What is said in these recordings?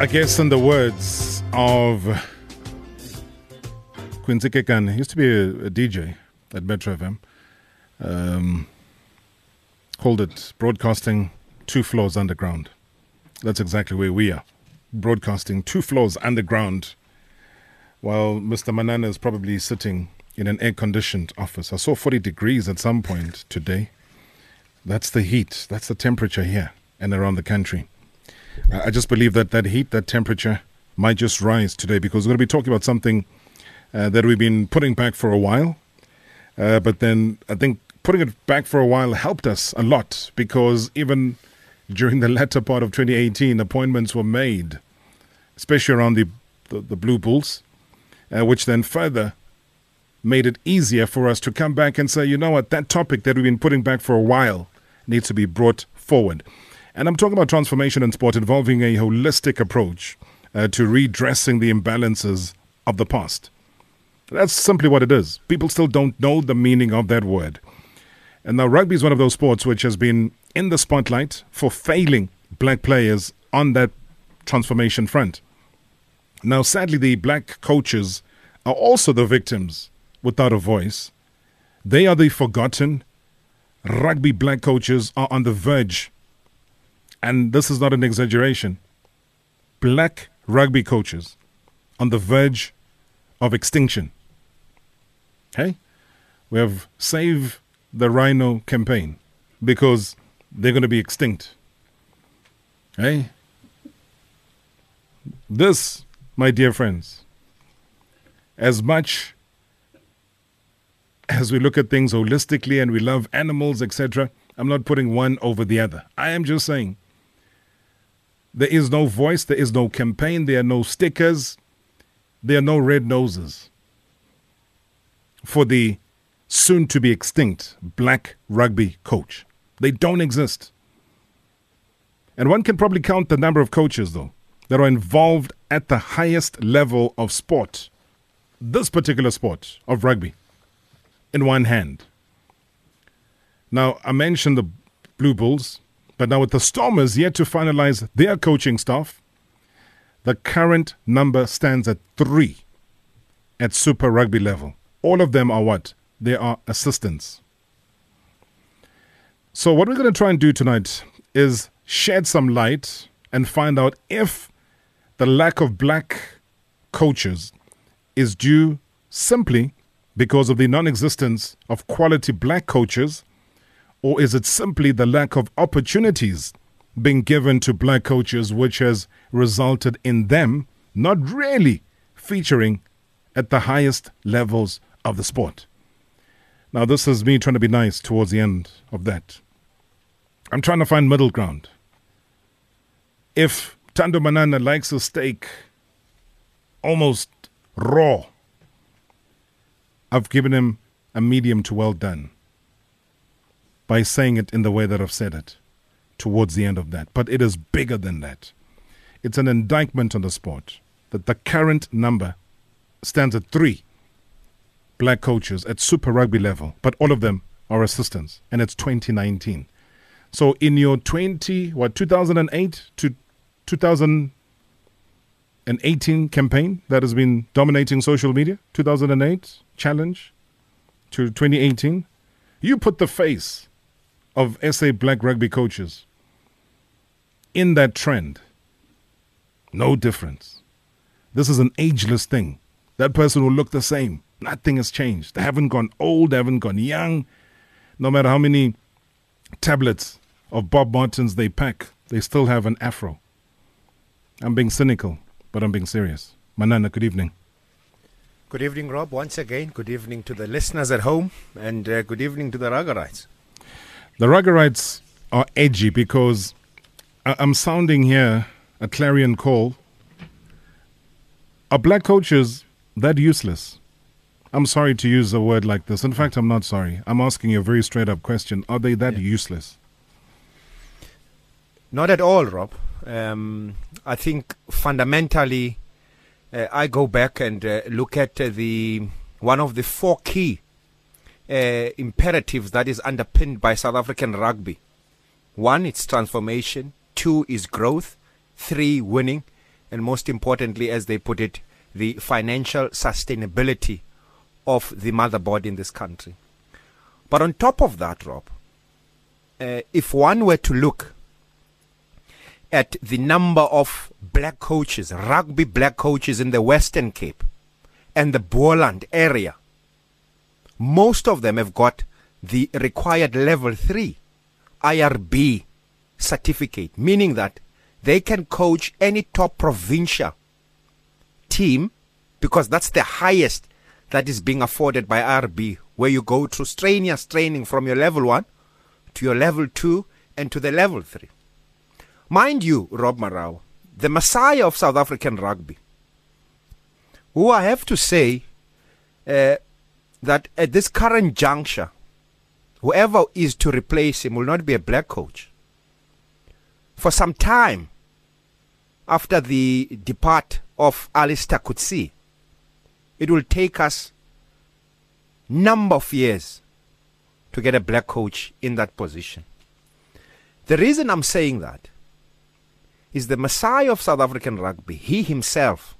I guess in the words of Quincy Kekan, he used to be a, a DJ at Metro FM, um, called it broadcasting two floors underground. That's exactly where we are, broadcasting two floors underground, while Mr. Manana is probably sitting in an air-conditioned office. I saw 40 degrees at some point today. That's the heat. That's the temperature here and around the country. I just believe that that heat, that temperature might just rise today because we're going to be talking about something uh, that we've been putting back for a while. Uh, but then I think putting it back for a while helped us a lot because even during the latter part of 2018, appointments were made, especially around the, the, the Blue Bulls, uh, which then further made it easier for us to come back and say, you know what, that topic that we've been putting back for a while needs to be brought forward. And I'm talking about transformation in sport involving a holistic approach uh, to redressing the imbalances of the past. That's simply what it is. People still don't know the meaning of that word. And now, rugby is one of those sports which has been in the spotlight for failing black players on that transformation front. Now, sadly, the black coaches are also the victims without a voice. They are the forgotten. Rugby black coaches are on the verge and this is not an exaggeration, black rugby coaches on the verge of extinction. Hey, we have Save the Rhino campaign because they're going to be extinct. Hey, this, my dear friends, as much as we look at things holistically and we love animals, etc., I'm not putting one over the other. I am just saying there is no voice, there is no campaign, there are no stickers, there are no red noses for the soon to be extinct black rugby coach. They don't exist. And one can probably count the number of coaches, though, that are involved at the highest level of sport, this particular sport of rugby, in one hand. Now, I mentioned the Blue Bulls. But now, with the Stormers yet to finalize their coaching staff, the current number stands at three at Super Rugby level. All of them are what? They are assistants. So, what we're going to try and do tonight is shed some light and find out if the lack of black coaches is due simply because of the non existence of quality black coaches or is it simply the lack of opportunities being given to black coaches which has resulted in them not really featuring at the highest levels of the sport? Now, this is me trying to be nice towards the end of that. I'm trying to find middle ground. If Thando Manana likes a steak almost raw, I've given him a medium to well done by saying it in the way that I've said it towards the end of that. But it is bigger than that. It's an indictment on the sport that the current number stands at three black coaches at Super Rugby level, but all of them are assistants, and it's 2019. So in your 20, what, 2008 to 2018 campaign that has been dominating social media, 2008 challenge to 2018, you put the face of SA black rugby coaches in that trend. No difference. This is an ageless thing. That person will look the same. Nothing has changed. They haven't gone old, they haven't gone young. No matter how many tablets of Bob Martins they pack, they still have an afro. I'm being cynical, but I'm being serious. Manana, good evening. Good evening, Rob. Once again, good evening to the listeners at home, and uh, good evening to the Ruggerites. The Ruggerites are edgy because I'm sounding here a clarion call. Are black coaches that useless? I'm sorry to use a word like this. In fact, I'm not sorry. I'm asking you a very straight up question. Are they that yeah. useless? Not at all, Rob. Um, I think fundamentally, uh, I go back and uh, look at uh, the one of the four key uh, imperatives that is underpinned by South African rugby. One, it's transformation. Two is growth. three winning, and most importantly, as they put it, the financial sustainability of the motherboard in this country. But on top of that, Rob, uh, if one were to look at the number of black coaches, rugby black coaches in the Western Cape and the Boland area, most of them have got the required level 3 IRB certificate, meaning that they can coach any top provincial team because that's the highest that is being afforded by IRB, where you go through strenuous training from your level 1 to your level 2 and to the level 3. Mind you, Rob Marawa, the messiah of South African rugby, who I have to say uh, that at this current juncture, whoever is to replace him will not be a black coach. For some time after the depart of Allister Coetzee, it will take us number of years to get a black coach in that position. The reason I'm saying that is the Messiah of South African rugby, he himself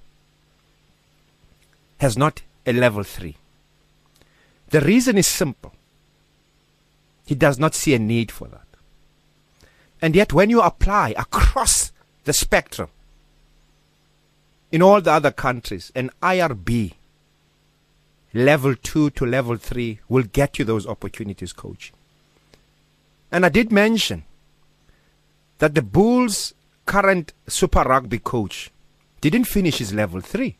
has not a level 3. The reason is simple. He does not see a need for that. And yet, when you apply across the spectrum in all the other countries, an IRB level 2 to level 3 will get you those opportunities coach. And I did mention that the Bulls' current Super Rugby coach didn't finish his level 3.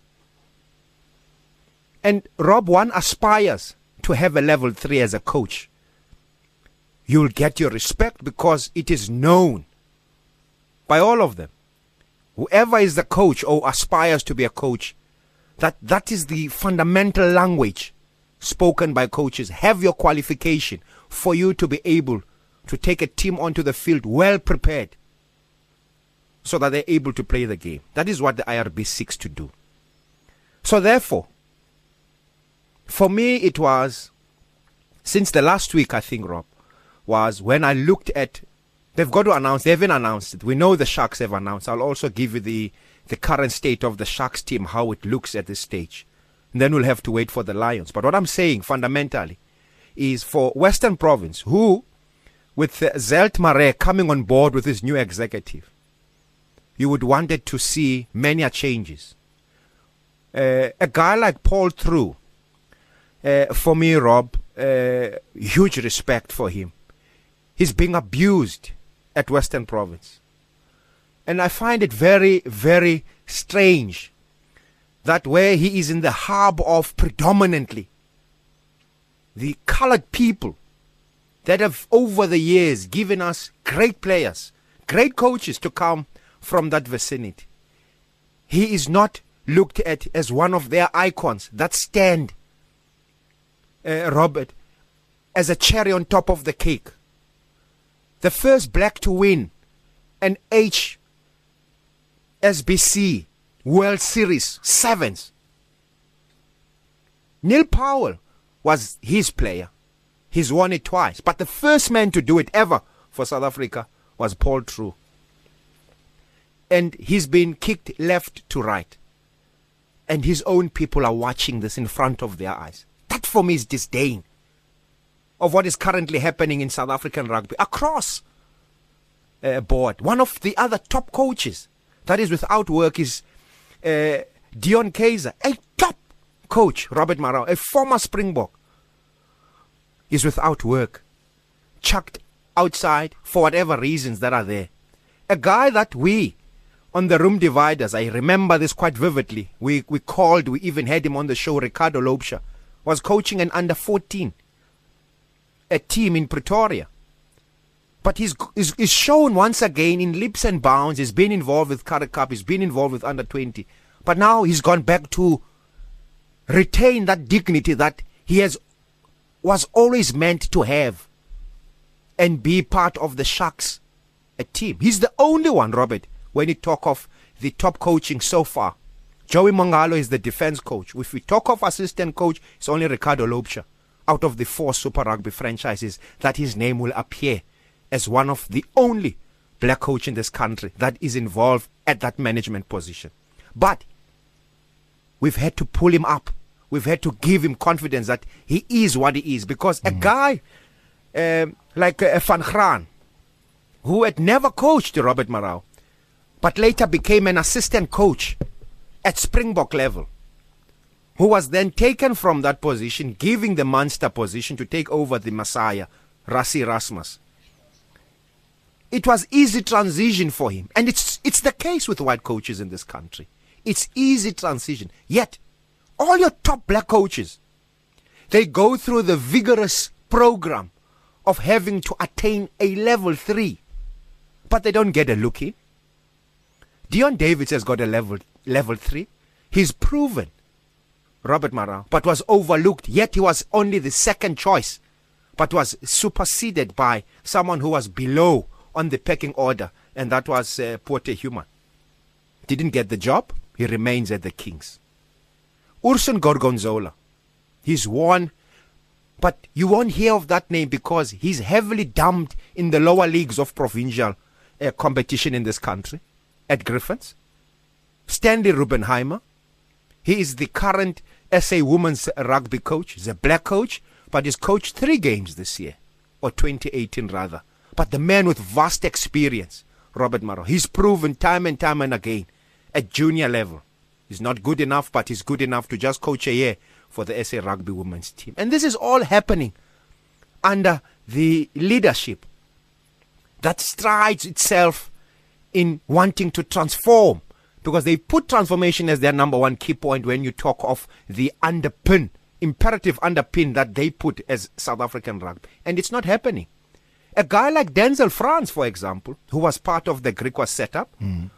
And Rob One aspires to have a level 3 as a coach. You'll get your respect because it is known by all of them. Whoever is the coach or aspires to be a coach that that is the fundamental language spoken by coaches. Have your qualification for you to be able to take a team onto the field well prepared so that they're able to play the game. That is what the IRB seeks to do. So therefore, for me it was since the last week I think Rob was when I looked at they've got to announce they haven't announced it. We know the Sharks have announced. I'll also give you the the current state of the Sharks team, how it looks at this stage. And then we'll have to wait for the Lions. But what I'm saying fundamentally is for Western Province, who, with Zelt Marais coming on board with his new executive, you would wanted to see many changes. Uh, a guy like Paul Treu, uh, for me, Rob, uh, huge respect for him. He's being abused at Western Province. And I find it very, very strange that where he is in the hub of predominantly the colored people that have over the years given us great players, great coaches to come from that vicinity. He is not looked at as one of their icons that stand, uh, Robert, as a cherry on top of the cake. The first black to win an HSBC World Series sevens. Neil Powell was his player. He's won it twice. But the first man to do it ever for South Africa was Paul Treu. And he's been kicked left to right. And his own people are watching this in front of their eyes. That for me is disdain of what is currently happening in South African rugby across uh, board. One of the other top coaches that is without work is uh, Deon Kayser, a top coach, Robert Marawa, a former Springbok, is without work, chucked outside for whatever reasons that are there. A guy that we, on the room dividers, I remember this quite vividly. We, we called, we even had him on the show, Ricardo Loubscher, was coaching an under 14, a team in Pretoria. But he's, he's, he's shown once again in leaps and bounds. He's been involved with Currie Cup. He's been involved with under 20. But now he's gone back to retain that dignity that he has was always meant to have and be part of the Sharks a team. He's the only one, Robert, when you talk of the top coaching so far. Joey Mongalo is the defense coach. If we talk of assistant coach, it's only Ricardo Loubscher out of the four Super Rugby franchises that his name will appear as one of the only black coach in this country that is involved at that management position. But we've had to pull him up. We've had to give him confidence that he is what he is because mm. a guy um, like uh, Van Graan, who had never coached Robert Marawa, but later became an assistant coach at Springbok level, who was then taken from that position, giving the Munster position to take over the Messiah, Rassie Erasmus. It was easy transition for him, and it's it's the case with white coaches in this country. It's easy transition. Yet, all your top black coaches, they go through the vigorous program of having to attain a level three, but they don't get a look in. Dion Davids has got a level level three. He's proven Robert Marawa, but was overlooked. Yet he was only the second choice, but was superseded by someone who was below on the pecking order, and that was uh, Porte Human. Didn't get the job. He remains at the Kings. Ursin Gorgonzola. He's won, but you won't hear of that name because he's heavily dumped in the lower leagues of provincial uh, competition in this country at Griffons. Stanley Raubenheimer. He is the current SA women's rugby coach. He's a black coach, but he's coached three games this year, or 2018 rather. But the man with vast experience, Robert Marawa, he's proven time and time and again at junior level. He's not good enough, but he's good enough to just coach a year for the SA Rugby Women's team. And this is all happening under the leadership that strides itself in wanting to transform because they put transformation as their number one key point when you talk of the underpin, imperative underpin that they put as South African rugby. And it's not happening. A guy like Denzel Frans, for example, who was part of the Griquas setup, mm.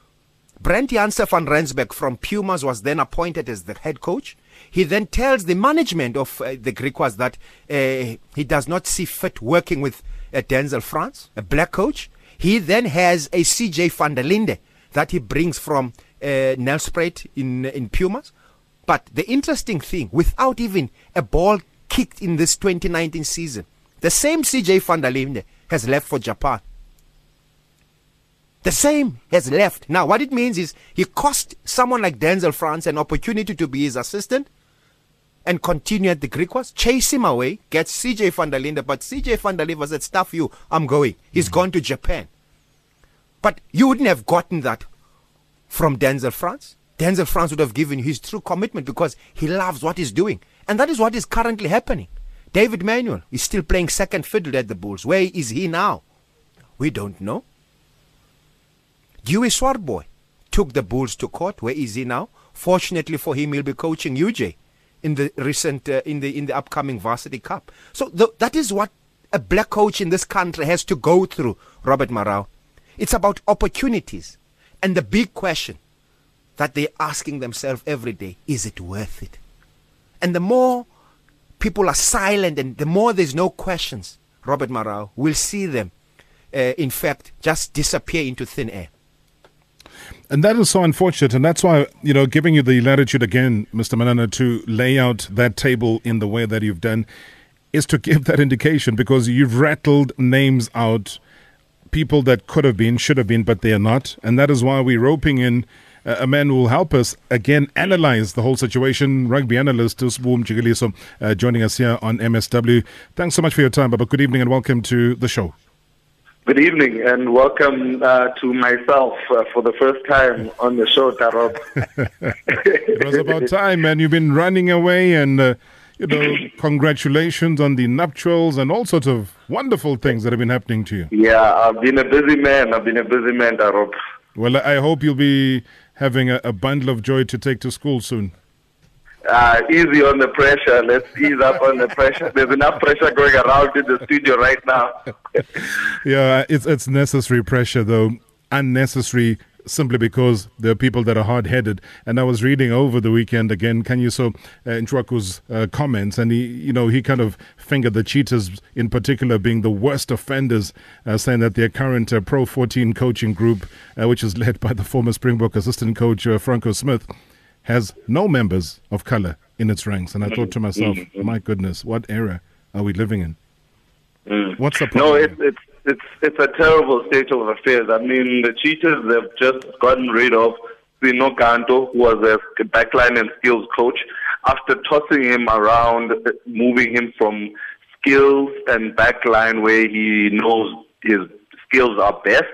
Brent Janse van Rensburg from Pumas was then appointed as the head coach. He then tells the management of uh, the Griquas that uh, he does not see fit working with uh, Denzel Frans, a black coach. He then has a CJ van der Linde that he brings from uh, Nelspruit in, in Pumas. But the interesting thing, without even a ball kicked in this 2019 season, the same CJ van der Linde has left for Japan. The same has left. Now, what it means is he cost someone like Denzel Frans an opportunity to be his assistant and continue at the Griquas, chase him away, get CJ van der Linde. But CJ van der Linde said, Stuff you, I'm going. He's mm-hmm. gone to Japan. But you wouldn't have gotten that from Denzel Frans. Denzel Frans would have given his true commitment because he loves what he's doing. And that is what is currently happening. David Manuel is still playing second fiddle at the Bulls. Where is he now? We don't know. Dewey Swartboy took the Bulls to court. Where is he now? Fortunately for him, he'll be coaching UJ in the recent uh, in the in the upcoming Varsity Cup. So that is what a black coach in this country has to go through, Robert Marawa. It's about opportunities. And the big question that they're asking themselves every day, is it worth it? And the more people are silent and the more there's no questions, Robert Marawa, will see them, uh, in fact, just disappear into thin air. And that is so unfortunate. And that's why, you know, giving you the latitude again, Mr. Manana, to lay out that table in the way that you've done is to give that indication because you've rattled names out, people that could have been, should have been, but they are not. And that is why we're roping in a man who will help us again analyze the whole situation. Rugby analyst Usbu Mjikeliso uh, joining us here on MSW. Thanks so much for your time, Baba. Good evening and welcome to the show. Good evening and welcome uh, to myself uh, for the first time on the show, Tarob. it was about time, man. You've been running away and, uh, you know, congratulations on the nuptials and all sorts of wonderful things that have been happening to you. Yeah, I've been a busy man. I've been a busy man, Tarob. Well, I hope you'll be having a, a bundle of joy to take to school soon. Uh, easy on the pressure. Let's ease up on the pressure. There's enough pressure going around in the studio right now. yeah, it's it's necessary pressure though. Unnecessary simply because there are people that are hard headed. And I was reading over the weekend again, Kanyiso uh, Tshwaku's uh, comments, and he, you know, he kind of fingered the Cheetahs in particular being the worst offenders, uh, saying that their current uh, Pro 14 coaching group, uh, which is led by the former Springbok assistant coach uh, Franco Smith, has no members of color in its ranks. And I thought to myself, mm-hmm. my goodness, what era are we living in? Mm. What's the problem? No, it's, it's it's it's a terrible state of affairs. I mean, the Cheetahs have just gotten rid of Sino Kanto, who was a backline and skills coach, after tossing him around, moving him from skills and backline where he knows his skills are best.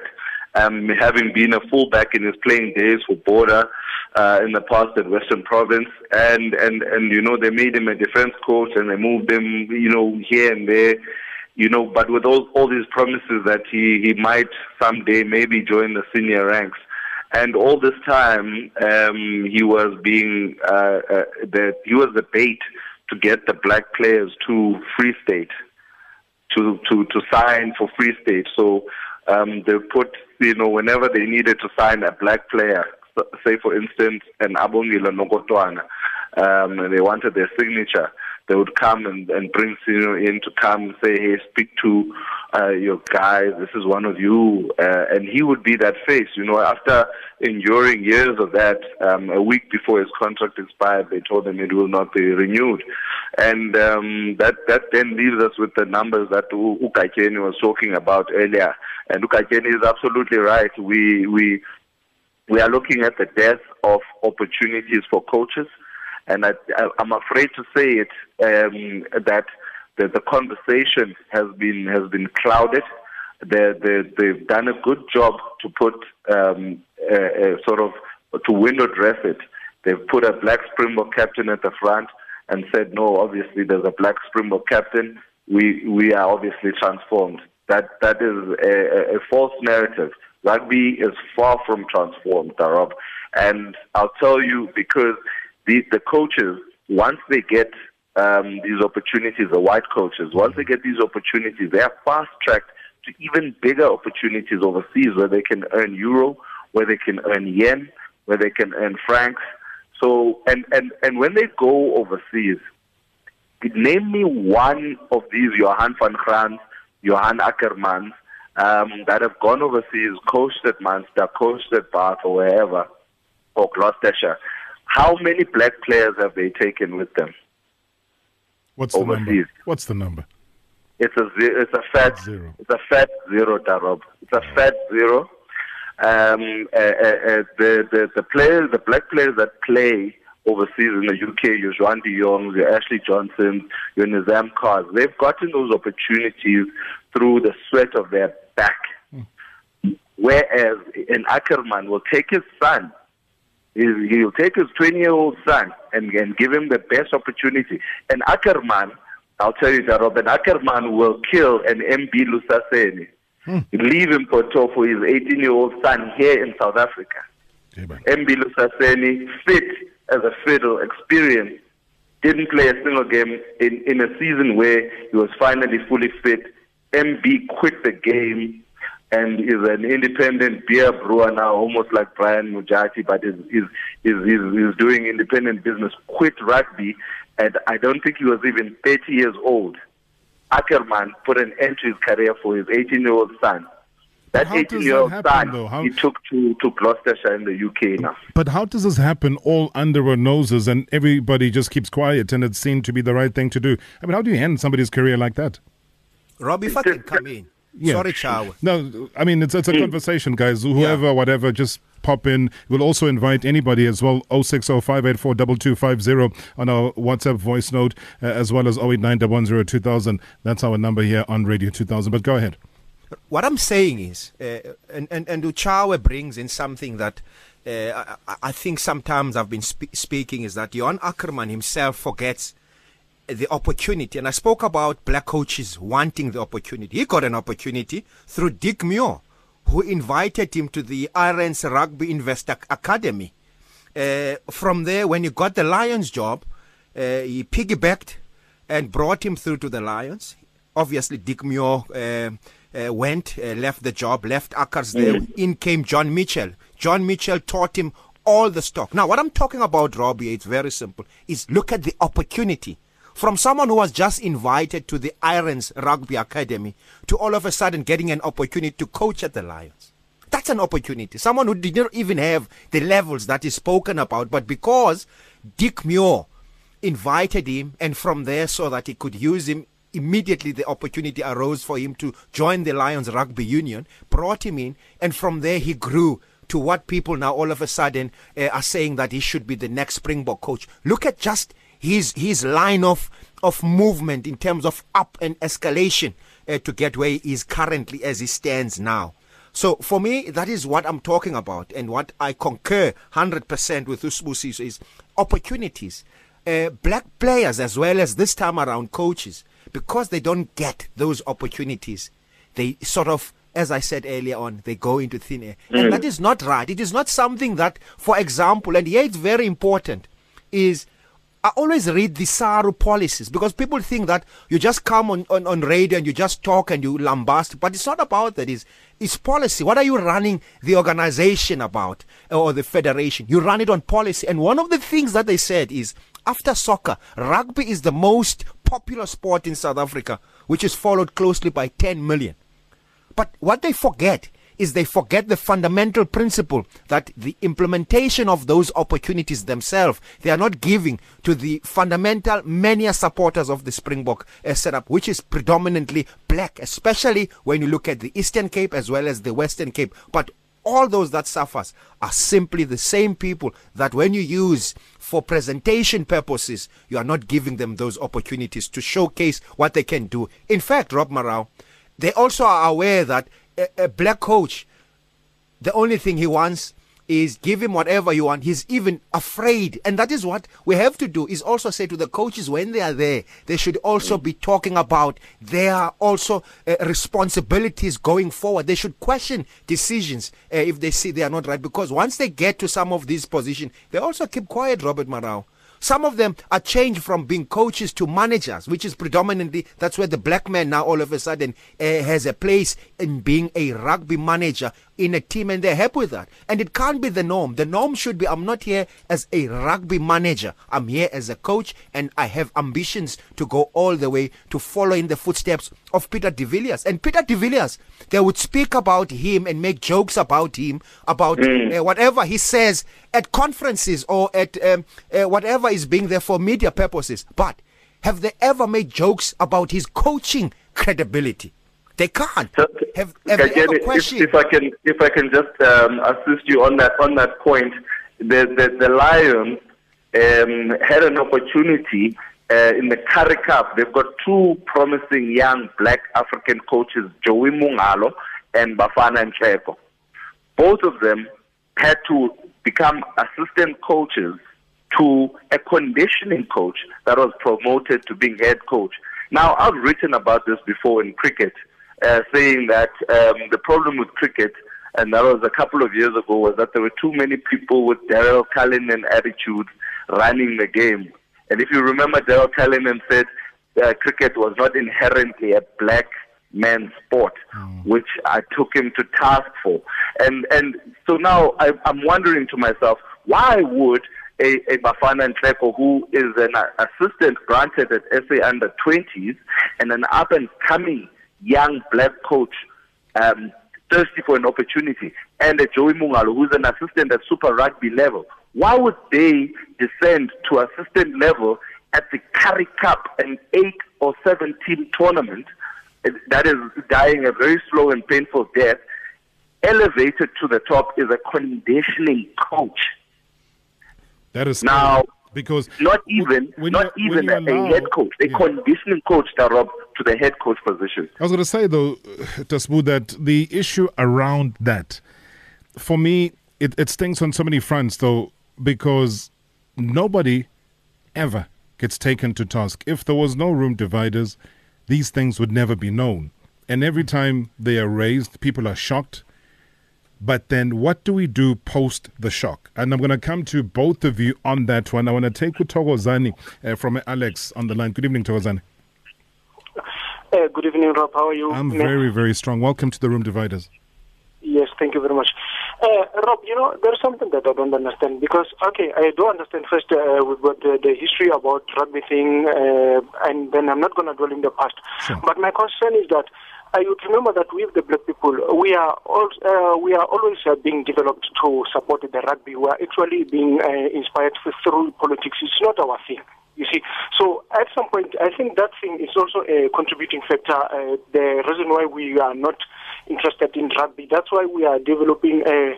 Um, having been a fullback in his playing days for Border uh, in the past at Western Province, and and and you know they made him a defense coach and they moved him you know here and there you know, but with all, all these promises that he, he might someday maybe join the senior ranks. And all this time, um, he was being, uh, uh, the, he was the bait to get the black players to Free State, to, to, to sign for Free State. So um, they put, you know, whenever they needed to sign a black player, say for instance, an Abongile Nonkontwana, um, and they wanted their signature, they would come and, and bring Sino in to come and say, hey, speak to uh, your guys. This is one of you. Uh, and he would be that face. You know, after enduring years of that, um, a week before his contract expired, they told him it will not be renewed. And um, that, that then leaves us with the numbers that U- was talking about earlier. And Ukakeni is absolutely right. We, we, we are looking at the death of opportunities for coaches. And I, am afraid to say it um, that the, the, conversation has been has been clouded. They, they, they've done a good job to put um, a, a sort of to window dress it. They've put a black Springbok captain at the front and said, no, obviously there's a black Springbok captain. We we are obviously transformed. That that is a, a false narrative. Rugby is far from transformed, Darob. And I'll tell you because the, the coaches, once they get um, these opportunities, the white coaches, once they get these opportunities, they are fast tracked to even bigger opportunities overseas where they can earn euro, where they can earn yen, where they can earn francs. So, and, and, and when they go overseas, name me one of these Johan van Graan, Johan Ackermanns, um, that have gone overseas, coached at Munster, coached at Bath or wherever, or Gloucestershire, how many black players have they taken with them? What's the number? What's the number? It's a it's a fat zero. It's a fat zero, Darob. It's a fat zero. Um, uh, uh, uh, the, the the players, the black players that play overseas in the UK, your Juan de Jongh, your Ashley Johnson, your Nizaam Carrs, they've gotten those opportunities through the sweat of their back. Mm. Whereas an Ackermann will take his son he'll take his 20 year old son and, and give him the best opportunity. And Ackermann, I'll tell you that Robin Ackermann will kill an MB Lusaseni. Hmm. Leave him for, for his 18 year old son here in South Africa. MB Lusaseni, fit as a fiddle, experienced, didn't play a single game in, in a season where he was finally fully fit. MB quit the game and is an independent beer brewer now, almost like Brian Mujati, but is is is is, is doing independent business. Quit rugby, and I don't think he was even 30 years old. Ackermann put an end to his career for his 18-year-old son. That 18-year-old son though? How... he took to to Gloucestershire in the UK now. But how does this happen all under our noses, and everybody just keeps quiet, and it seemed to be the right thing to do? I mean, how do you end somebody's career like that? Robbie, if I can come in. Yeah. Sorry, Chow. No, I mean, it's, it's a hmm. conversation, guys. Whoever, yeah. whatever, just pop in. We'll also invite anybody as well 0605842250 on our WhatsApp voice note, uh, as well as 0891102000. That's our number here on Radio 2000. But go ahead. What I'm saying is, uh, and, and, and Uchawa brings in something that uh, I, I, think sometimes I've been spe- speaking is that Johan Ackermann himself forgets the opportunity, and I spoke about black coaches wanting the opportunity. He got an opportunity through Dick Muir, who invited him to the Irons Rugby Investor Academy. Uh, from there, when he got the Lions job, uh, he piggybacked and brought him through to the Lions. Obviously, Dick Muir uh, uh went, uh, left the job, left Akkers there. Mm. In came John Mitchell. John Mitchell taught him all the stock. Now, what I'm talking about, Robbie, it's very simple, is look at the opportunity from someone who was just invited to the Irons Rugby Academy to all of a sudden getting an opportunity to coach at the Lions. That's an opportunity. Someone who did not even have the levels that is spoken about, but because Dick Muir invited him and from there so that he could use him immediately the opportunity arose for him to join the Lions Rugby Union, brought him in, and from there he grew to what people now all of a sudden uh, are saying that he should be the next Springbok coach. Look at just his his line of of movement in terms of up and escalation uh, to get where he is currently as he stands now. So for me, that is what I'm talking about, and what I concur 100% with Usbusi is opportunities. Uh, black players as well as this time around coaches, because they don't get those opportunities, they sort of as I said earlier on, they go into thin air. Mm. And that is not right. It is not something that, for example, and here it's very important, is I always read the SARU policies because people think that you just come on, on, on radio and you just talk and you lambast, but it's not about that. It's, it's policy. What are you running the organization about uh, or the federation? You run it on policy. And one of the things that they said is after soccer, rugby is the most popular sport in South Africa, which is followed closely by 10 million. But what they forget is they forget the fundamental principle that the implementation of those opportunities themselves they are not giving to the fundamental many supporters of the Springbok uh, setup, which is predominantly black, especially when you look at the Eastern Cape as well as the Western Cape. But all those that suffers are simply the same people that when you use for presentation purposes, you are not giving them those opportunities to showcase what they can do. In fact, Rob Marawa, they also are aware that a, black coach, the only thing he wants is give him whatever you want. He's even afraid. And that is what we have to do is also say to the coaches when they are there, they should also be talking about their also uh, responsibilities going forward. They should question decisions uh, if they see they are not right. Because once they get to some of these positions, they also keep quiet, Robert Marawa. Some of them are changed from being coaches to managers, which is predominantly that's where the black man now all of a sudden uh, has a place in being a rugby manager in a team and they're happy with that. And it can't be the norm. The norm should be I'm not here as a rugby manager. I'm here as a coach and I have ambitions to go all the way to follow in the footsteps of Peter de Villiers. And Peter de Villiers, they would speak about him and make jokes about him, about mm. uh, whatever he says at conferences or at um, uh, whatever is being there for media purposes. But have they ever made jokes about his coaching credibility? They can't. So, have, have ever if, if, I can, if I can just um, assist you on that on that point, the the, the Lions um, had an opportunity uh, in the Currie Cup. They've got two promising young black African coaches, Joey Mongalo and Bafana Nhleko. Both of them had to become assistant coaches to a conditioning coach that was promoted to being head coach. Now, I've written about this before in cricket uh, saying that um, the problem with cricket, and that was a couple of years ago, was that there were too many people with Daryl Cullinan attitudes running the game. And if you remember, Daryl Cullinan said uh, cricket was not inherently a black man's sport, mm. which I took him to task for. And and so now I, I'm wondering to myself, why would a, a Bafana Nhleko, who is an assistant granted at SA under 20s and an up and coming young black coach um, thirsty for an opportunity, and a Joey Mongalo, who's an assistant at Super Rugby level, why would they descend to assistant level at the Currie Cup, an eight or seven team tournament that is dying a very slow and painful death? Elevated to the top is a conditioning coach. That is now because not even not even a, allow, head coach, a yeah. conditioning coach that Rob to the head coach position. I was going to say though, Tasbu, that the issue around that, for me, it, it stings on so many fronts though, because nobody ever gets taken to task. If there was no room dividers, these things would never be known. And every time they are raised, people are shocked but then what do we do post the shock? And I'm going to come to both of you on that one. I want to take Utogozani uh, from Alex on the line. Good evening, Thokozani. Uh, good evening, Rob. How are you? I'm very, very strong. Welcome to the Room Dividers. Yes, thank you very much. Uh, Rob, you know, there's something that I don't understand because, okay, I do understand first uh, with what the, the, history about rugby thing, uh, and then I'm not going to dwell in the past. Sure. But my concern is that I would remember that with the black people, we are all, uh, we are always uh, being developed to support the rugby. We are actually being uh, inspired through politics. It's not our thing. You see, so at some point, I think that thing is also a contributing factor. Uh, the reason why we are not interested in rugby. That's why we are developing a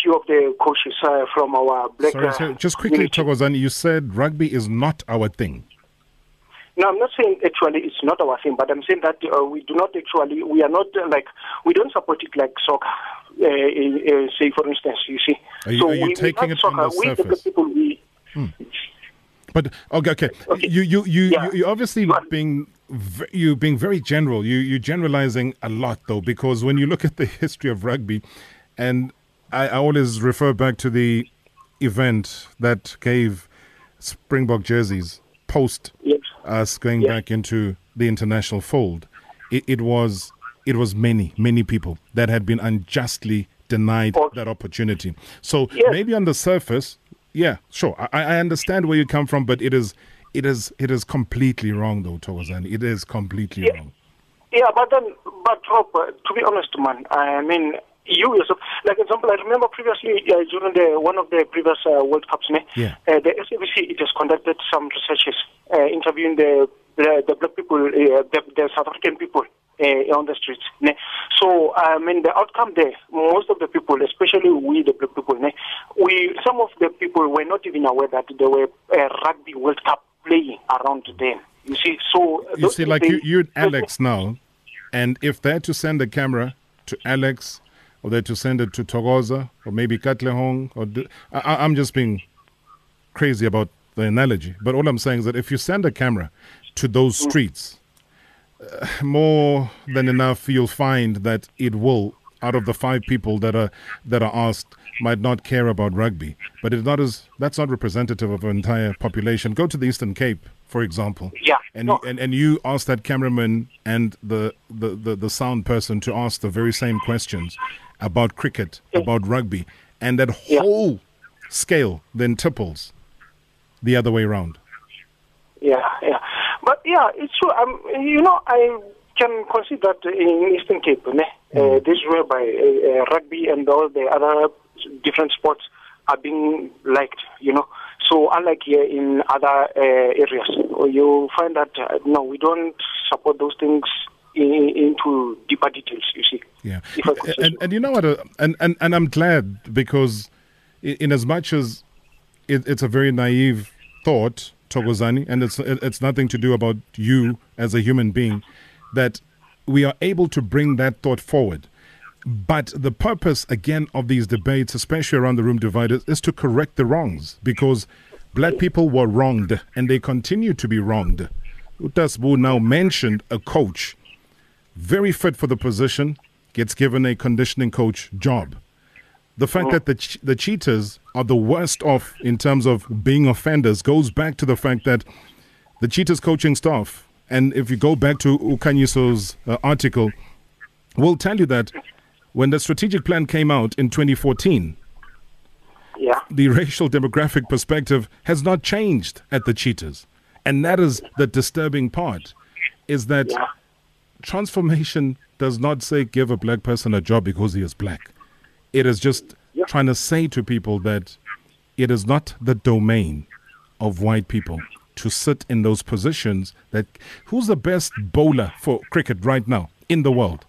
few of the coaches uh, from our black. Sorry, so just quickly, Thokozani, you said rugby is not our thing. No, I'm not saying actually it's not our thing, but I'm saying that uh, we do not actually, we are not uh, like, we don't support it like soccer, uh, uh, say for instance, you see. Are you, so are you we, taking it soccer, on the we, surface? The people, we, hmm. But okay, okay, okay. you you you Yeah. you, obviously being you being very general. You you generalizing a lot though, because when you look at the history of rugby, and I, I always refer back to the event that gave Springbok jerseys post. Us going Yeah. back into the international fold. It, it was it was many many people that had been unjustly denied Okay. that opportunity. So Yes. maybe on the surface, yeah, sure, I, I understand where you come from, but it is it is it is completely wrong though, Thokozani. It is completely Yeah. wrong. Yeah, but then, but Rob, uh, to be honest, man, I mean, you yourself, like example, I remember previously uh, during the one of the previous uh, World Cups, Yeah. uh, the SABC it has conducted some researches uh, interviewing the the, the black people, uh, the, the South African people. Uh, on the streets. So, I mean, the outcome there, most of the people, especially we, the black people, we some of the people were not even aware that there were a rugby World Cup playing around them. You see, so You see, like they- you, and Alex now, and if they're to send a camera to Alex, or they're to send it to Thokoza, or maybe Katlehong, or d- I, I- I'm just being crazy about the analogy. But all I'm saying is that if you send a camera to those streets, uh, more than enough you'll find that it will out of the five people that are that are asked might not care about rugby but it's not as that's not representative of an entire population go to the eastern cape for example Yeah, and no. and, and you ask that cameraman and the, the, the, the sound person to ask the very same questions about cricket about rugby and that Yeah. whole scale then tipples the other way around Yeah, yeah. But yeah, it's true. Um, you know, I can consider that in Eastern Cape, ne, uh, this is whereby uh, uh, rugby and all the other different sports are being liked, you know. So unlike here in other uh, areas, you find that, uh, no, we don't support those things in, into deeper details, you see. Yeah, If I could say and, and you know what? Uh, and, and and I'm glad because, i- in as much as it, it's a very naive thought, Thokozani, and it's it's nothing to do about you as a human being, that we are able to bring that thought forward. But the purpose, again, of these debates, especially around the room dividers, is to correct the wrongs because black people were wronged and they continue to be wronged. Utasbu now mentioned a coach very fit for the position, gets given a conditioning coach job. The fact that the ch- the Cheetahs are the worst off in terms of being offenders goes back to the fact that the Cheetahs coaching staff, and if you go back to Ukanyiso's uh, article, will tell you that when the strategic plan came out in 2014, Yeah. the racial demographic perspective has not changed at the Cheetahs, and that is the disturbing part, is that Yeah. transformation does not say give a black person a job because he is black. It is just Yeah. trying to say to people that it is not the domain of white people to sit in those positions that who's the best bowler for cricket right now in the world?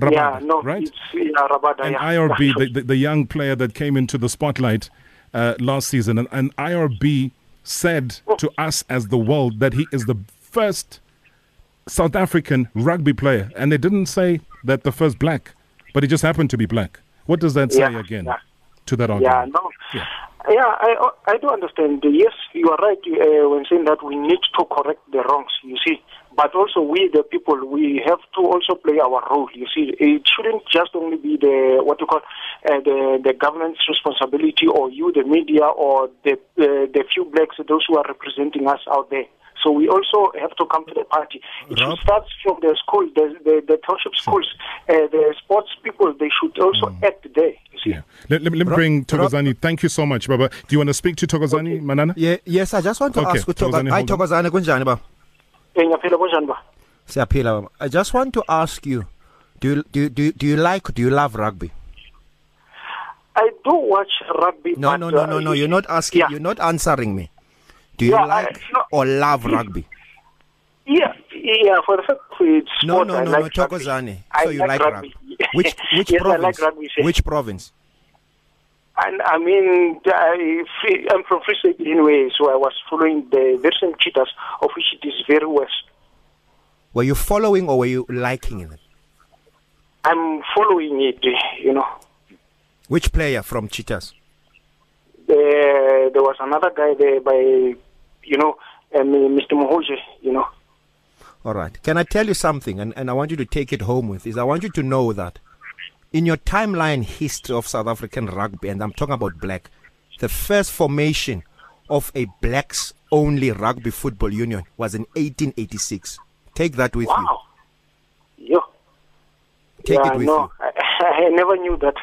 yeah, Rabada, no, right? it's yeah, Rabada, and yeah. IRB, the, the, the young player that came into the spotlight uh, last season, and, and IRB said to us as the world that he is the first South African rugby player, and they didn't say that the first black, but he just happened to be black. What does that say Yeah, again yeah. to that argument? Yeah, no. Yeah. Yeah, I I do understand. Yes, you are right uh, when saying that we need to correct the wrongs. You see, but also we, the people, we have to also play our role. You see, it shouldn't just only be the what you call uh, the the government's responsibility, or you, the media, or the uh, the few blacks, those who are representing us out there. So we also have to come to the party. It Rob? should start from the school, the the, the township schools, uh, the sports people. They should also act there. See. Yeah. Let, let, let me bring Thokozani. Thank you so much, Baba. Do you want to speak to Thokozani, Manana? Yeah, yes, I just want to Okay, ask Thokozani. Thokozani, Hi hold on. Thokozani kunjani ba? Eh, ngiyaphila kunjani ba? Siyaphila baba. I just want to ask you, do you, do you, do you, do you like do you love rugby? I do watch rugby. No, but, no, no, uh, no, no. You're not asking. Yeah. You're not answering me. Do you Yeah, I- like no. or love rugby? Yeah, yeah. For the fact it's No, sport, no, I no, like no. So you like rugby. rugby? Which which yes, province? Like rugby. Which province? And I mean, I, I'm from Free State anyway, so I was following the very same cheetahs, of which it is very west. Were you following or were you liking it? I'm following it, you know. Which player from Cheetahs? There, uh, there was another guy there by, you know, um, Mr. Mohoje, you know. All right. Can I tell you something? And, and I want you to take it home with. Is I want you to know that in your timeline history of South African rugby, and I'm talking about black, the first formation of a blacks only rugby football union was in 1886. Take that with you. Wow. Yo. Take yeah, it with no, you. I, I never knew that.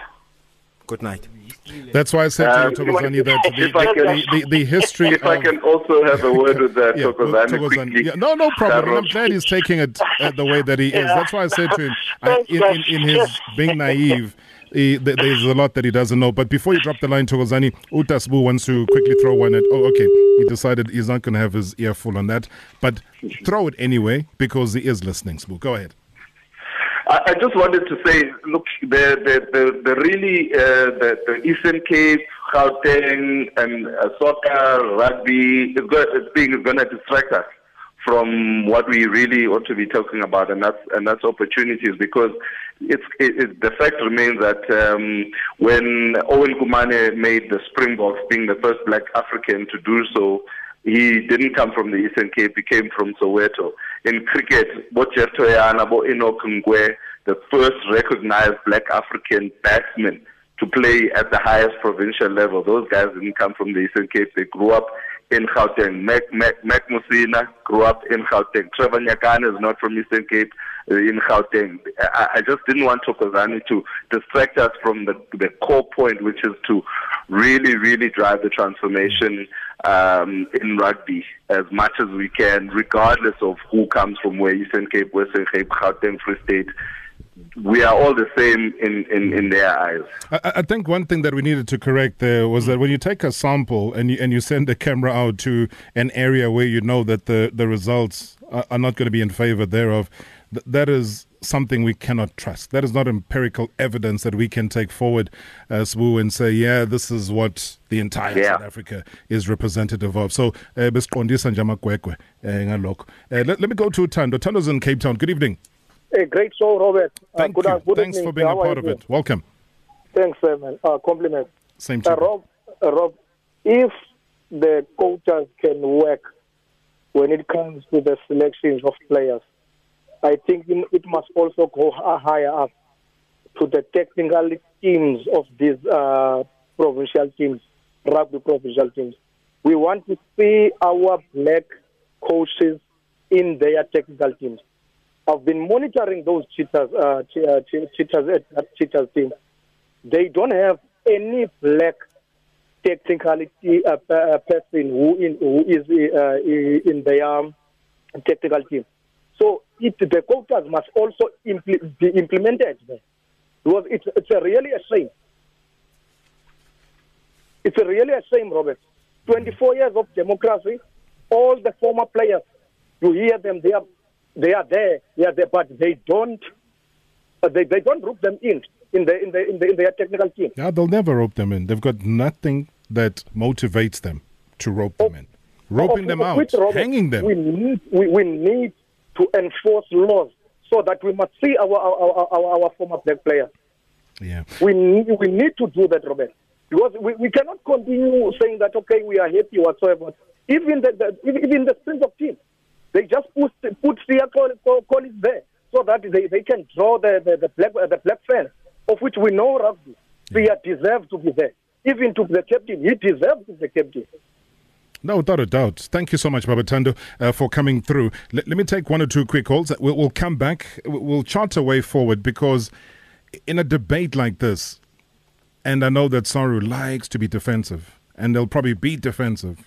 Good night. That's why I said to you, Thokozani, that the, the, the, the history If I can also have a word with that, Yeah, quickly. Yeah, no, no problem. I'm glad he's taking it uh, the way that he is. That's why I said to him, I, in, in, in his being naive, he, there's a lot that he doesn't know. But before you drop the line, Thokozani, Utasbu wants to quickly throw one at. Oh, okay. He decided he's not going to have his ear full on that. But throw it anyway because he is listening, Sbu. Go ahead. I, I just wanted to say, look, the the the, the really uh, the, the Eastern Cape, Gauteng, and uh, soccer, rugby is going is going to distract us from what we really ought to be talking about, and that's and that's opportunities because it's it, it, the fact remains that um, when Owen Nkumane made the Springboks, being the first Black African to do so, he didn't come from the Eastern Cape, he came from Soweto. In cricket, Bo Geoff Toyana, Bo Enoch Nkwe, the first recognized black African batsman to play at the highest provincial level. Those guys didn't come from the Eastern Cape, they grew up in Gauteng. Mac, Mac, Mac Musina grew up in Gauteng. Trevor Nyakane is not from Eastern Cape, in Gauteng. I, I just didn't want Thokozani to distract us from the, the core point, which is to really, really drive the transformation um, in rugby as much as we can, regardless of who comes from where, Eastern Cape, Western Cape, Gauteng, Free State. We are all the same in, in, in their eyes. I, I think one thing that we needed to correct there was that when you take a sample and you, and you send the camera out to an area where you know that the, the results are, are not going to be in favor thereof, th- that is something we cannot trust. That is not empirical evidence that we can take forward as Wu and say, yeah, this is what the entire Yeah. South Africa is representative of. So, uh, besiqondisa nje amakwekwe, ngalokho. Uh, let, let me go to Tando. Tando's in Cape Town. Good evening. A great show, Robert. Uh, Thank good, you. good Thanks evening. for being a How are part of it. Welcome. Thanks, uh, man. Uh, compliment. Same to Uh, you. Rob, uh, Rob, if the coaches can work when it comes to the selections of players, I think it must also go higher up to the technical teams of these uh, provincial teams, rugby provincial teams. We want to see our black coaches in their technical teams. I've been monitoring those Cheetahs, uh, uh, Cheetahs, Cheetahs team. They don't have any black technicality uh, uh, person who in who is uh, in their technical team. So it, the quotas must also impl- be implemented there. Because it's, it's a really a shame. It's a really a shame, Robert. 24 years of democracy, all the former players, you hear them, they are, they are there, they are there, but they don't, uh, they, they don't rope them in in the in the in, the, in their technical team. Yeah, they'll never rope them in. They've got nothing that motivates them to rope them in. Roping Of- them out, Robert, hanging them. We need, we, we need to enforce laws so that we must see our our, our, our, our former black players. Yeah. We need, we need to do that, Robert, because we, we cannot continue saying that okay we are happy whatsoever. Even the, the even the strength of team, they just put put their col- col- colleagues there so that they, they can draw the the, the black the black fans of which we know rugby. They deserve to be there. Even to the captain, he deserves to be the captain. No, without a doubt. Thank you so much, Babatando, uh, for coming through. Let, let me take one or two quick calls. We'll, we'll come back. We'll chart a way forward because in a debate like this, and I know that Saru likes to be defensive, and they'll probably be defensive.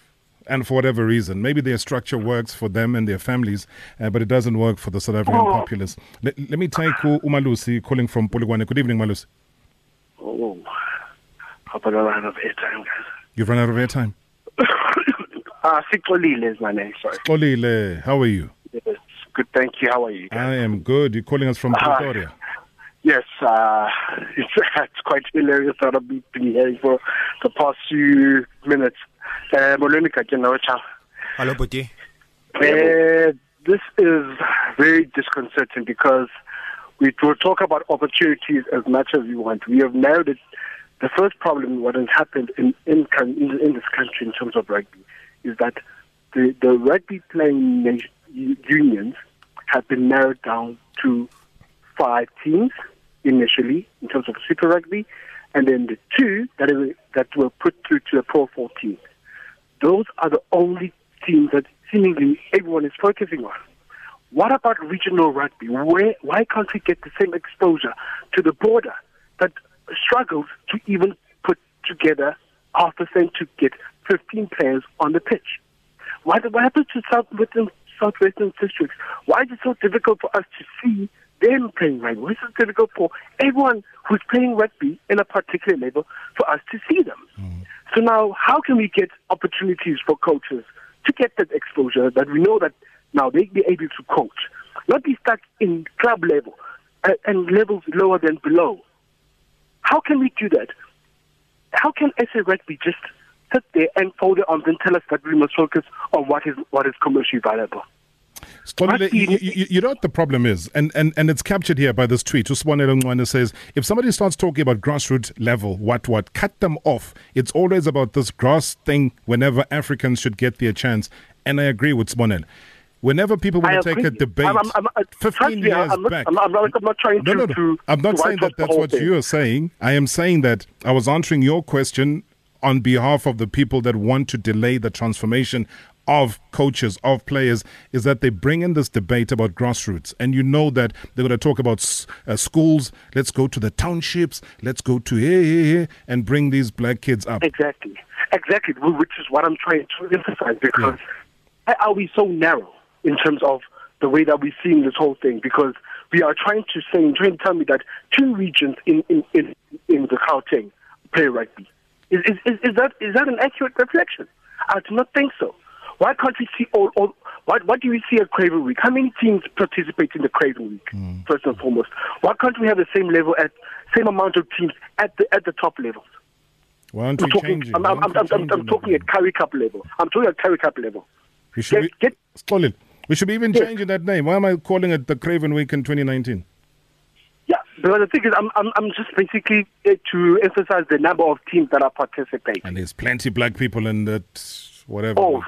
And for whatever reason, maybe their structure works for them and their families, uh, but it doesn't work for the South African populace. Let, let me take U- Umalusi calling from Polokwane. Good evening, Malusi. Oh, Papa, I ran out of airtime, guys. You've run out of airtime. Uh, Sikolile is my name, sorry. Olile, how are you? Yes, good, thank you. How are you? I am good. You're calling us from Uh, Pretoria. Yes, uh, it's, it's quite hilarious that I've been hearing for the past few minutes. Uh, Molweni Kakena, ciao. Hello, Buti. Uh, this is very disconcerting because we will talk about opportunities as much as we want. We have narrowed it. The first problem, what has happened in in, in, in this country in terms of rugby, is that the, the rugby playing unions have been narrowed down to five teams initially in terms of Super Rugby, and then the two that, is, that were put through to the Pro 14. Those are the only teams that seemingly everyone is focusing on. What about regional rugby? Where, why can't we get the same exposure to the border that struggles to even put together half a cent to get 15 players on the pitch? Why, what happens to Southwestern, Southwestern districts? Why is it so difficult for us to see them playing rugby? Why is it difficult for everyone who's playing rugby in a particular level for us to see them? So now, how can we get opportunities for coaches to get that exposure that we know that now they be able to coach, not be stuck in club level uh, and levels lower than below? How can we do that? How can SA Rugby just sit there and fold their arms and tell us that we must focus on what is what is commercially viable? Skolile, you, you, you know what the problem is, and, and, and it's captured here by this tweet. Uswane Lungwane says, if somebody starts talking about grassroots level, what what, cut them off. It's always about this grass thing whenever Africans should get their chance. And I agree with Swanel. Whenever people want to take a debate, I'm- I'm- I'm- 15 me, years I'm not- back. I'm not- I'm not- I'm not trying no, to- no, no. I'm not to saying that that's what thing. you are saying. I am saying that I was answering your question on behalf of the people that want to delay the transformation of coaches, of players, is that they bring in this debate about grassroots. And you know that they're going to talk about s- uh, schools. Let's go to the townships. Let's go to here, here, here, and bring these black kids up. Exactly, exactly, which is what I'm trying to emphasize because why are we so narrow in terms of the way that we're seeing this whole thing? Because we are trying to say, trying to tell me that two regions in in in, in the Gauteng play rugby. Is, is is is that is that an accurate reflection? I do not think so. Why can't we see all? all what what do we see at Craven Week? How many teams participate in the Craven Week? Hmm. First and foremost, why can't we have the same level at same amount of teams at the at the top levels? Why aren't I'm talking. I'm, I'm, I'm, I'm, I'm talking at Currie Cup level. I'm talking at Currie Cup level. We should, Get- be, get- we should be even Yes. changing that name. Why am I calling it the Craven Week in 2019? But the thing is, I'm, I'm, I'm just basically uh, to emphasize the number of teams that are participating. And there's plenty black people in that, whatever. Oh,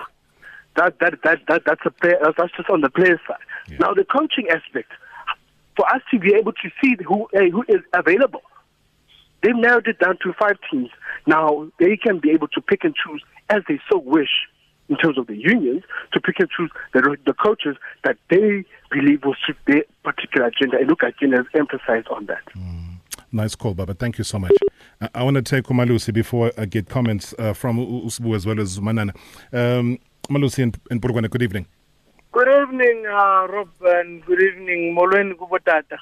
that that that that that's a player, that's just on the player side. Yeah. Now the coaching aspect, for us to be able to see who uh, who is available, they've narrowed it down to five teams. Now they can be able to pick and choose as they so wish. In terms of the unions, to pick and choose the, the coaches that they believe will suit their particular agenda, and look, agenda has emphasized on that. Nice call, Baba. Thank you so much. I, I want to take Umalusi before I get comments uh, from Usbu as well as Manana. Um, Malusi and, in Polokwane, good evening. Good evening, uh, Rob, and good evening, Molweni Kubotata.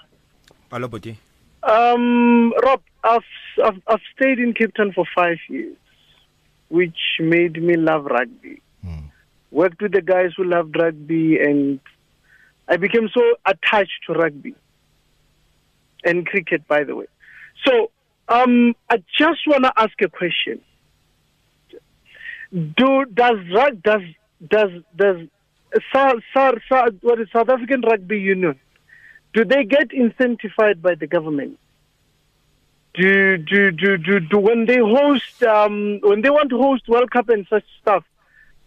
Hello, Buti. Um, Rob, I've, I've I've stayed in Cape Town for five years, which made me love rugby. Worked with the guys who loved rugby, and I became so attached to rugby and cricket, by the way. So, um, I just want to ask a question. Do does rug does does does South, South, South, what is South African Rugby Union? Do they get incentivized by the government? Do do do do, do when they host um, when they want to host World Cup and such stuff?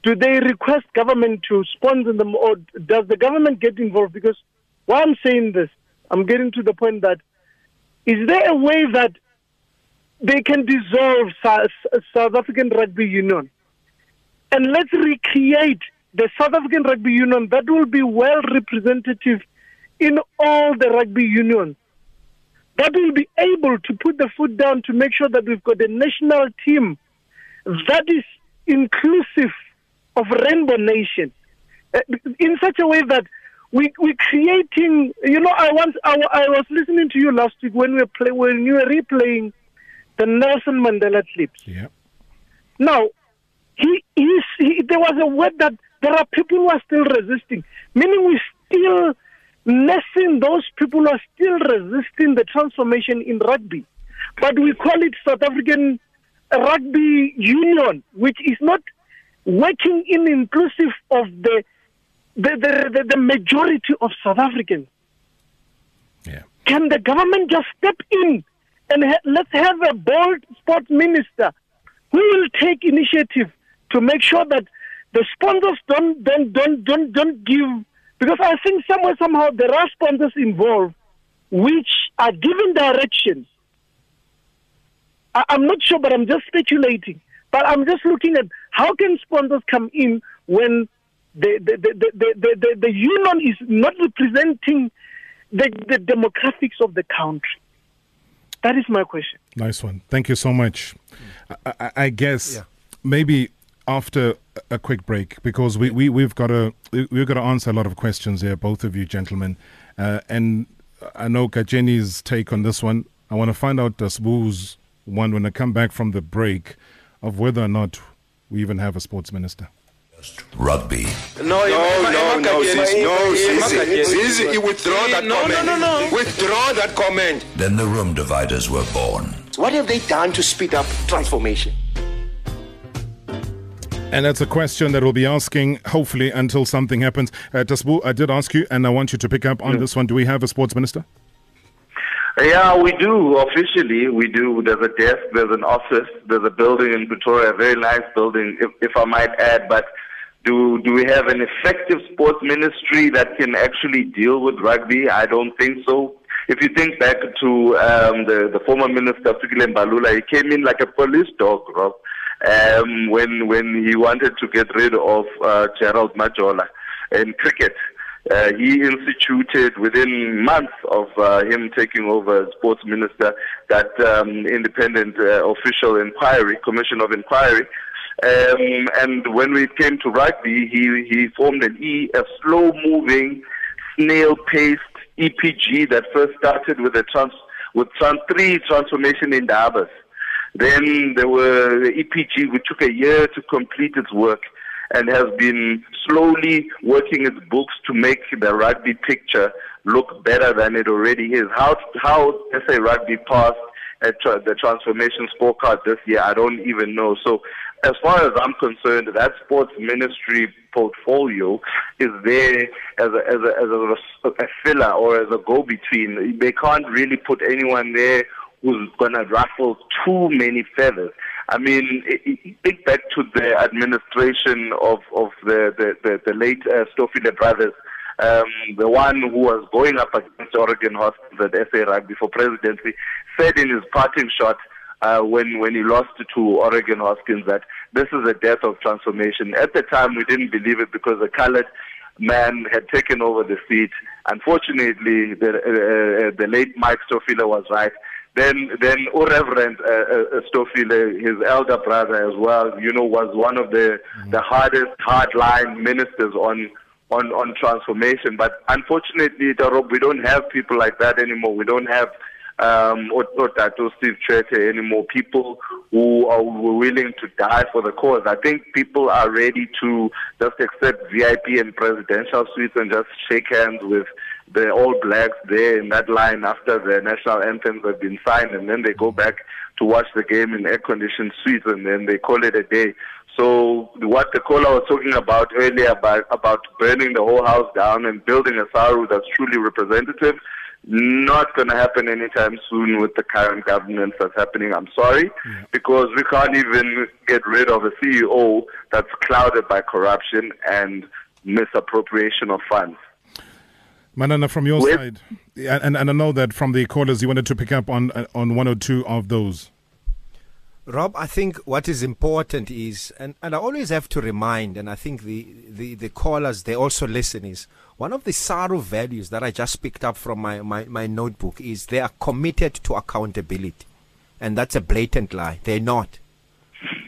Do they request government to sponsor them, or does the government get involved? Because why I'm saying this, I'm getting to the point that is there a way that they can dissolve South, African Rugby Union and let's recreate the South African Rugby Union that will be well representative in all the rugby unions. That will be able to put the foot down to make sure that we've got a national team that is inclusive of Rainbow Nation uh, in such a way that we we creating. You know, I once I, I was listening to you last week when we were play, when you were replaying the Nelson Mandela clips. Yeah. Now, he, he, he there was a word that there are people who are still resisting, meaning we still nursing those people who are still resisting the transformation in rugby. But we call it South African Rugby Union, which is not working in inclusive of the the, the, the, the majority of South Africans. Yeah. Can the government just step in and ha- let's have a bold sport minister who will take initiative to make sure that the sponsors don't don't don't don't don't give because I think somewhere somehow there are sponsors involved which are given directions. I, I'm not sure, but I'm just speculating. But I'm just looking at how can sponsors come in when the the the the, the, the, the, the union is not representing the, the demographics of the country. That is my question. Nice one. Thank you so much. I, I, I guess Yeah. maybe after a quick break because we, we we've got to we've got to answer a lot of questions here, both of you gentlemen, uh, and I know Kajeni's take on this one. I want to find out Dasbu's one when I come back from the break of whether or not we even have a sports minister. Rugby. No, No, no, no, Zizi, no, Zizi. Zizi. Zizi, you withdraw that No, no, comment. no, no. Withdraw that comment. Then the room dividers were born. What have they done to speed up transformation? And that's a question that we'll be asking, hopefully, until something happens. Uh, Tasbu, I did ask you, and I want you to pick up on this one. Do we have a sports minister? Yeah, we do. Officially, we do. There's a desk, there's an office, there's a building in Pretoria, a very nice building, if, if I might add. But do do we have an effective sports ministry that can actually deal with rugby? I don't think so. If you think back to um, the the former minister Fikile Mbalula, he came in like a police dog, Rob, um, when when he wanted to get rid of uh, Gerald Majola in cricket. Uh, he instituted within months of uh, him taking over as sports minister that um, independent uh, official inquiry, commission of inquiry. Um, and when we came to rugby, he, he formed an E, a slow-moving, snail-paced EPG that first started with a trans, with trans, three transformation indabas. Then there were the EPG, which took a year to complete its work and has been slowly working its books to make the rugby picture look better than it already is. How how SA Rugby passed at the transformation scorecard this year, I don't even know. So, as far as I'm concerned, that sports ministry portfolio is there as a, as a, as a, a filler or as a go-between. They can't really put anyone there who's going to ruffle too many feathers. I mean, think back to the administration of, of the, the, the, the late uh, Stofile brothers, um, the one who was going up against Oregan Hoskins at SA Rugby for presidency, said in his parting shot uh, when, when he lost to Oregan Hoskins that this is a death of transformation. At the time, we didn't believe it because the colored man had taken over the seat. Unfortunately, the, uh, uh, the late Mike Stofile was right. Then, then O Reverend uh, uh, Stofile, his elder brother as well, you know, was one of the the hardest hardline ministers on on on transformation. But unfortunately, Darob, we don't have people like that anymore. We don't have um, or Otato Steve Tshwete anymore. People who are who are willing to die for the cause. I think people are ready to just accept VIP and presidential suites and just shake hands with the All Blacks there in that line after the national anthems have been signed, and then they go back to watch the game in air-conditioned suites, and then they call it a day. So what the caller was talking about earlier about about burning the whole house down and building a SARU that's truly representative, not going to happen anytime soon with the current governance that's happening. I'm sorry, because we can't even get rid of a CEO that's clouded by corruption and misappropriation of funds. Manana, from your With- side, and, and I know that from the callers you wanted to pick up on on one or two of those. Rob, I think what is important is, and, and I always have to remind, and I think the, the, the callers, they also listen, is one of the SARU values that I just picked up from my, my, my notebook is they are committed to accountability. And that's a blatant lie. They're not.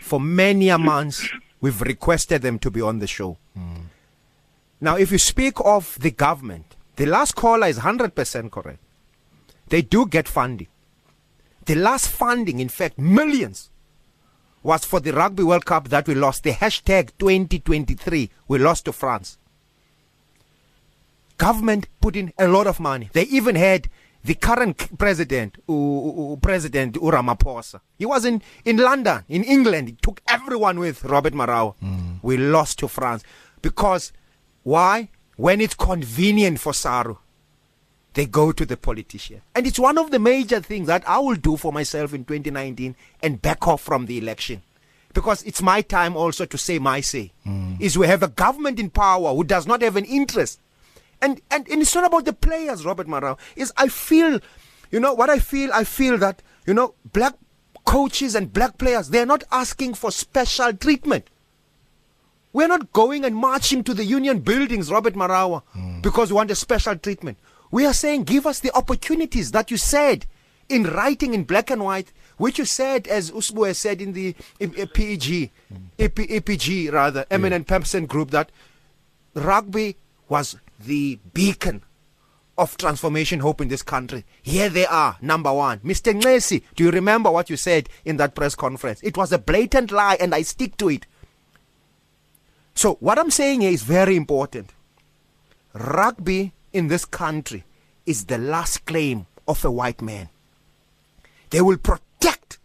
For many a months, we've requested them to be on the show. Hmm. Now, if you speak of the government, the last caller is 100% correct. They do get funding. The last funding, in fact, millions, was for the Rugby World Cup that we lost. The hashtag 2023, we lost to France. Government put in a lot of money. They even had the current president, President Ramaphosa. He was in, in London, in England. He took everyone with Robert Marawa. Hmm. We lost to France. Because why? When it's convenient for Saru, they go to the politician. And it's one of the major things that I will do for myself in 2019 and back off from the election. Because it's my time also to say my say. Mm. Is we have a government in power who does not have an interest. And, and, and it's not about the players, Robert Marawa. Is I feel, you know, what I feel, I feel that, you know, black coaches and black players, they're not asking for special treatment. We're not going and marching to the union buildings, Robert Marawa, because we want a special treatment. We are saying give us the opportunities that you said in writing in black and white, which you said, as Usbu has said in the PEG, EP, EPG rather, Eminent Person Group, that rugby was the beacon of transformation hope in this country. Here they are, number one. Mr. Nesi, do you remember what you said in that press conference? It was a blatant lie, and I stick to it. So, what I'm saying here is very important. Rugby in this country is the last claim of a white man. They will protect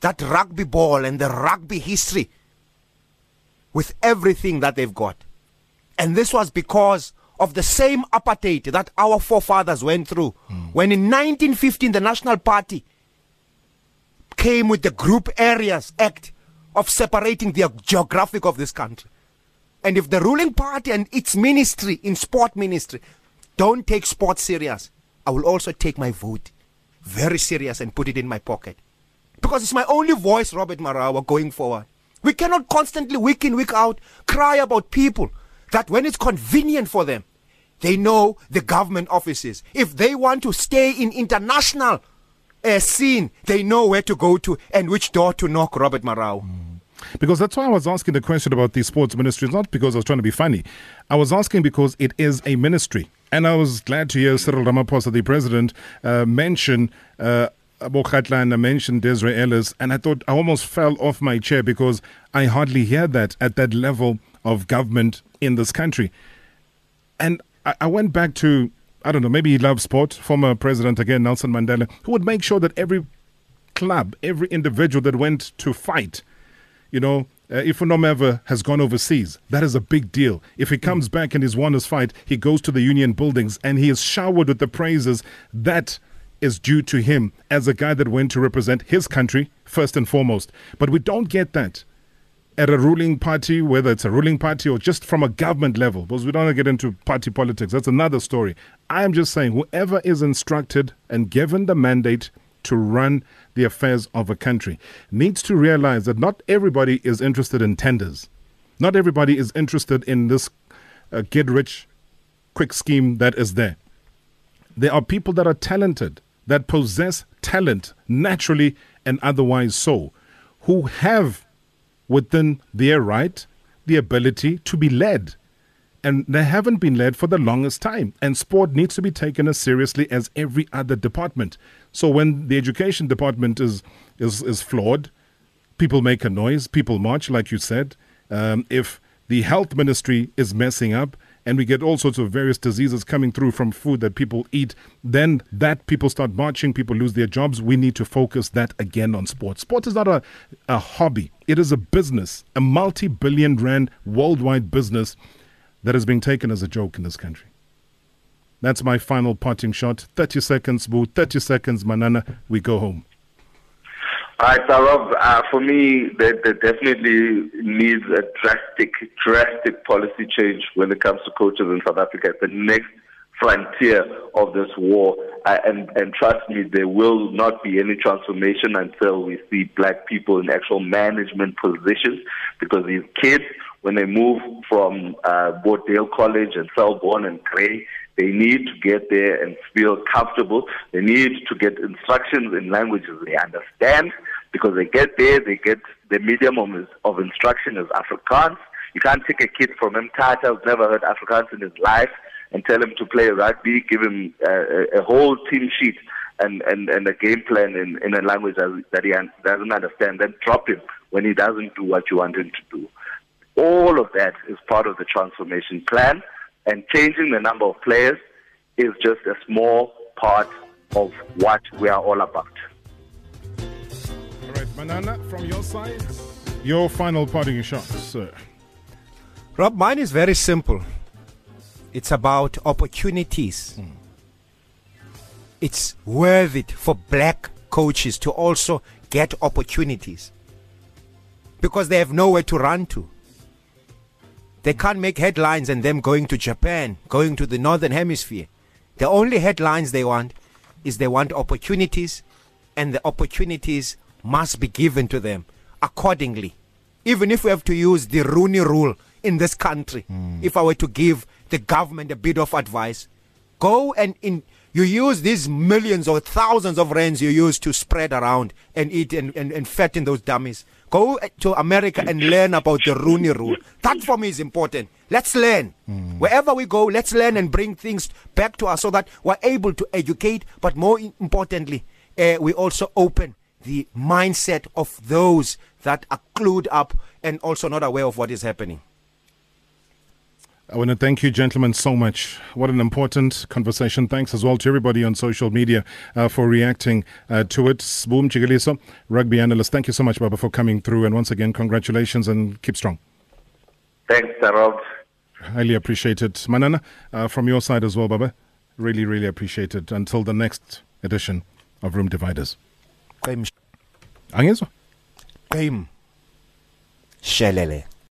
that rugby ball and the rugby history with everything that they've got. And this was because of the same apartheid that our forefathers went through. Hmm. When in 1915 the National Party came with the Group Areas Act of separating the geographic of this country. And if the ruling party and its ministry in sport ministry don't take sport serious, I will also take my vote very serious and put it in my pocket. Because it's my only voice, Robert Marawa, going forward. We cannot constantly, week in, week out, cry about people that when it's convenient for them, they know the government offices. If they want to stay in international uh, scene, they know where to go to and which door to knock, Robert Marawa. Because that's why I was asking the question about the sports ministry. Not because I was trying to be funny. I was asking because it is a ministry. And I was glad to hear Cyril Ramaphosa, the president, uh, mention uh, I mentioned Desiree Ellis. And I thought I almost fell off my chair because I hardly hear that at that level of government in this country. And I, I went back to, I don't know, maybe he loves sport, former president again, Nelson Mandela, who would make sure that every club, every individual that went to fight, you know, uh, if Unomeva has gone overseas, that is a big deal. If he comes back and he's won his fight, he goes to the union buildings and he is showered with the praises that is due to him as a guy that went to represent his country first and foremost. But we don't get that at a ruling party, whether it's a ruling party or just from a government level, because we don't want to get into party politics. That's another story. I'm just saying, whoever is instructed and given the mandate to run the affairs of a country needs to realize that not everybody is interested in tenders. Not everybody is interested in this uh, get rich quick scheme that is there. There are people that are talented, that possess talent naturally and otherwise so, who have within their right the ability to be led. And they haven't been led for the longest time. And sport needs to be taken as seriously as every other department. So when the education department is is, is flawed, people make a noise, people march, like you said. Um, if the health ministry is messing up and we get all sorts of various diseases coming through from food that people eat, then that people start marching, people lose their jobs. We need to focus that again on sport. Sport is not a, a hobby, it is a business, a multi billion rand worldwide business that is being taken as a joke in this country. That's my final parting shot. 30 seconds, Boo. 30 seconds, Manana. We go home. All right, so uh, for me, there, there definitely needs a drastic, drastic policy change when it comes to coaches in South Africa. It's the next frontier of this war. Uh, and, and trust me, there will not be any transformation until we see black people in actual management positions because these kids, when they move from uh, Bordale College and Selborne and Grey, they need to get there and feel comfortable. They need to get instructions in languages they understand because they get there, they get the medium of, of instruction is Afrikaans. You can't take a kid from Mthatha who's never heard Afrikaans in his life and tell him to play rugby, give him uh, a, a whole team sheet and, and, and a game plan in, in a language that, that he doesn't understand, then drop him when he doesn't do what you want him to do. All of that is part of the transformation plan, and changing the number of players is just a small part of what we are all about. All right, Manana, from your side, your final parting shot, sir. Rob, mine is very simple. It's about opportunities. Hmm. It's worth it for black coaches to also get opportunities because they have nowhere to run to. They can't make headlines and them going to Japan, going to the northern hemisphere. The only headlines they want is they want opportunities and the opportunities must be given to them accordingly. Even if we have to use the Rooney rule in this country, hmm. if I were to give the government a bit of advice, go and in you use these millions or thousands of rands you use to spread around and eat and, and, and fatten those dummies. Go to America and learn about the Rooney rule. That for me is important. Let's learn. Wherever we go, let's learn and bring things back to us so that we're able to educate, but more importantly, uh, we also open the mindset of those that are clued up and also not aware of what is happening. I want to thank you, gentlemen, so much. What an important conversation. Thanks as well to everybody on social media uh, for reacting uh, to it. Boom Chigaliso, rugby analyst. Thank you so much, Baba, for coming through. And once again, congratulations and keep strong. Thanks, Rob. Highly appreciated. Manana, uh, from your side as well, Baba. Really, really appreciate it. Until the next edition of Room Dividers. Game. Angezwa? Game. Shelele.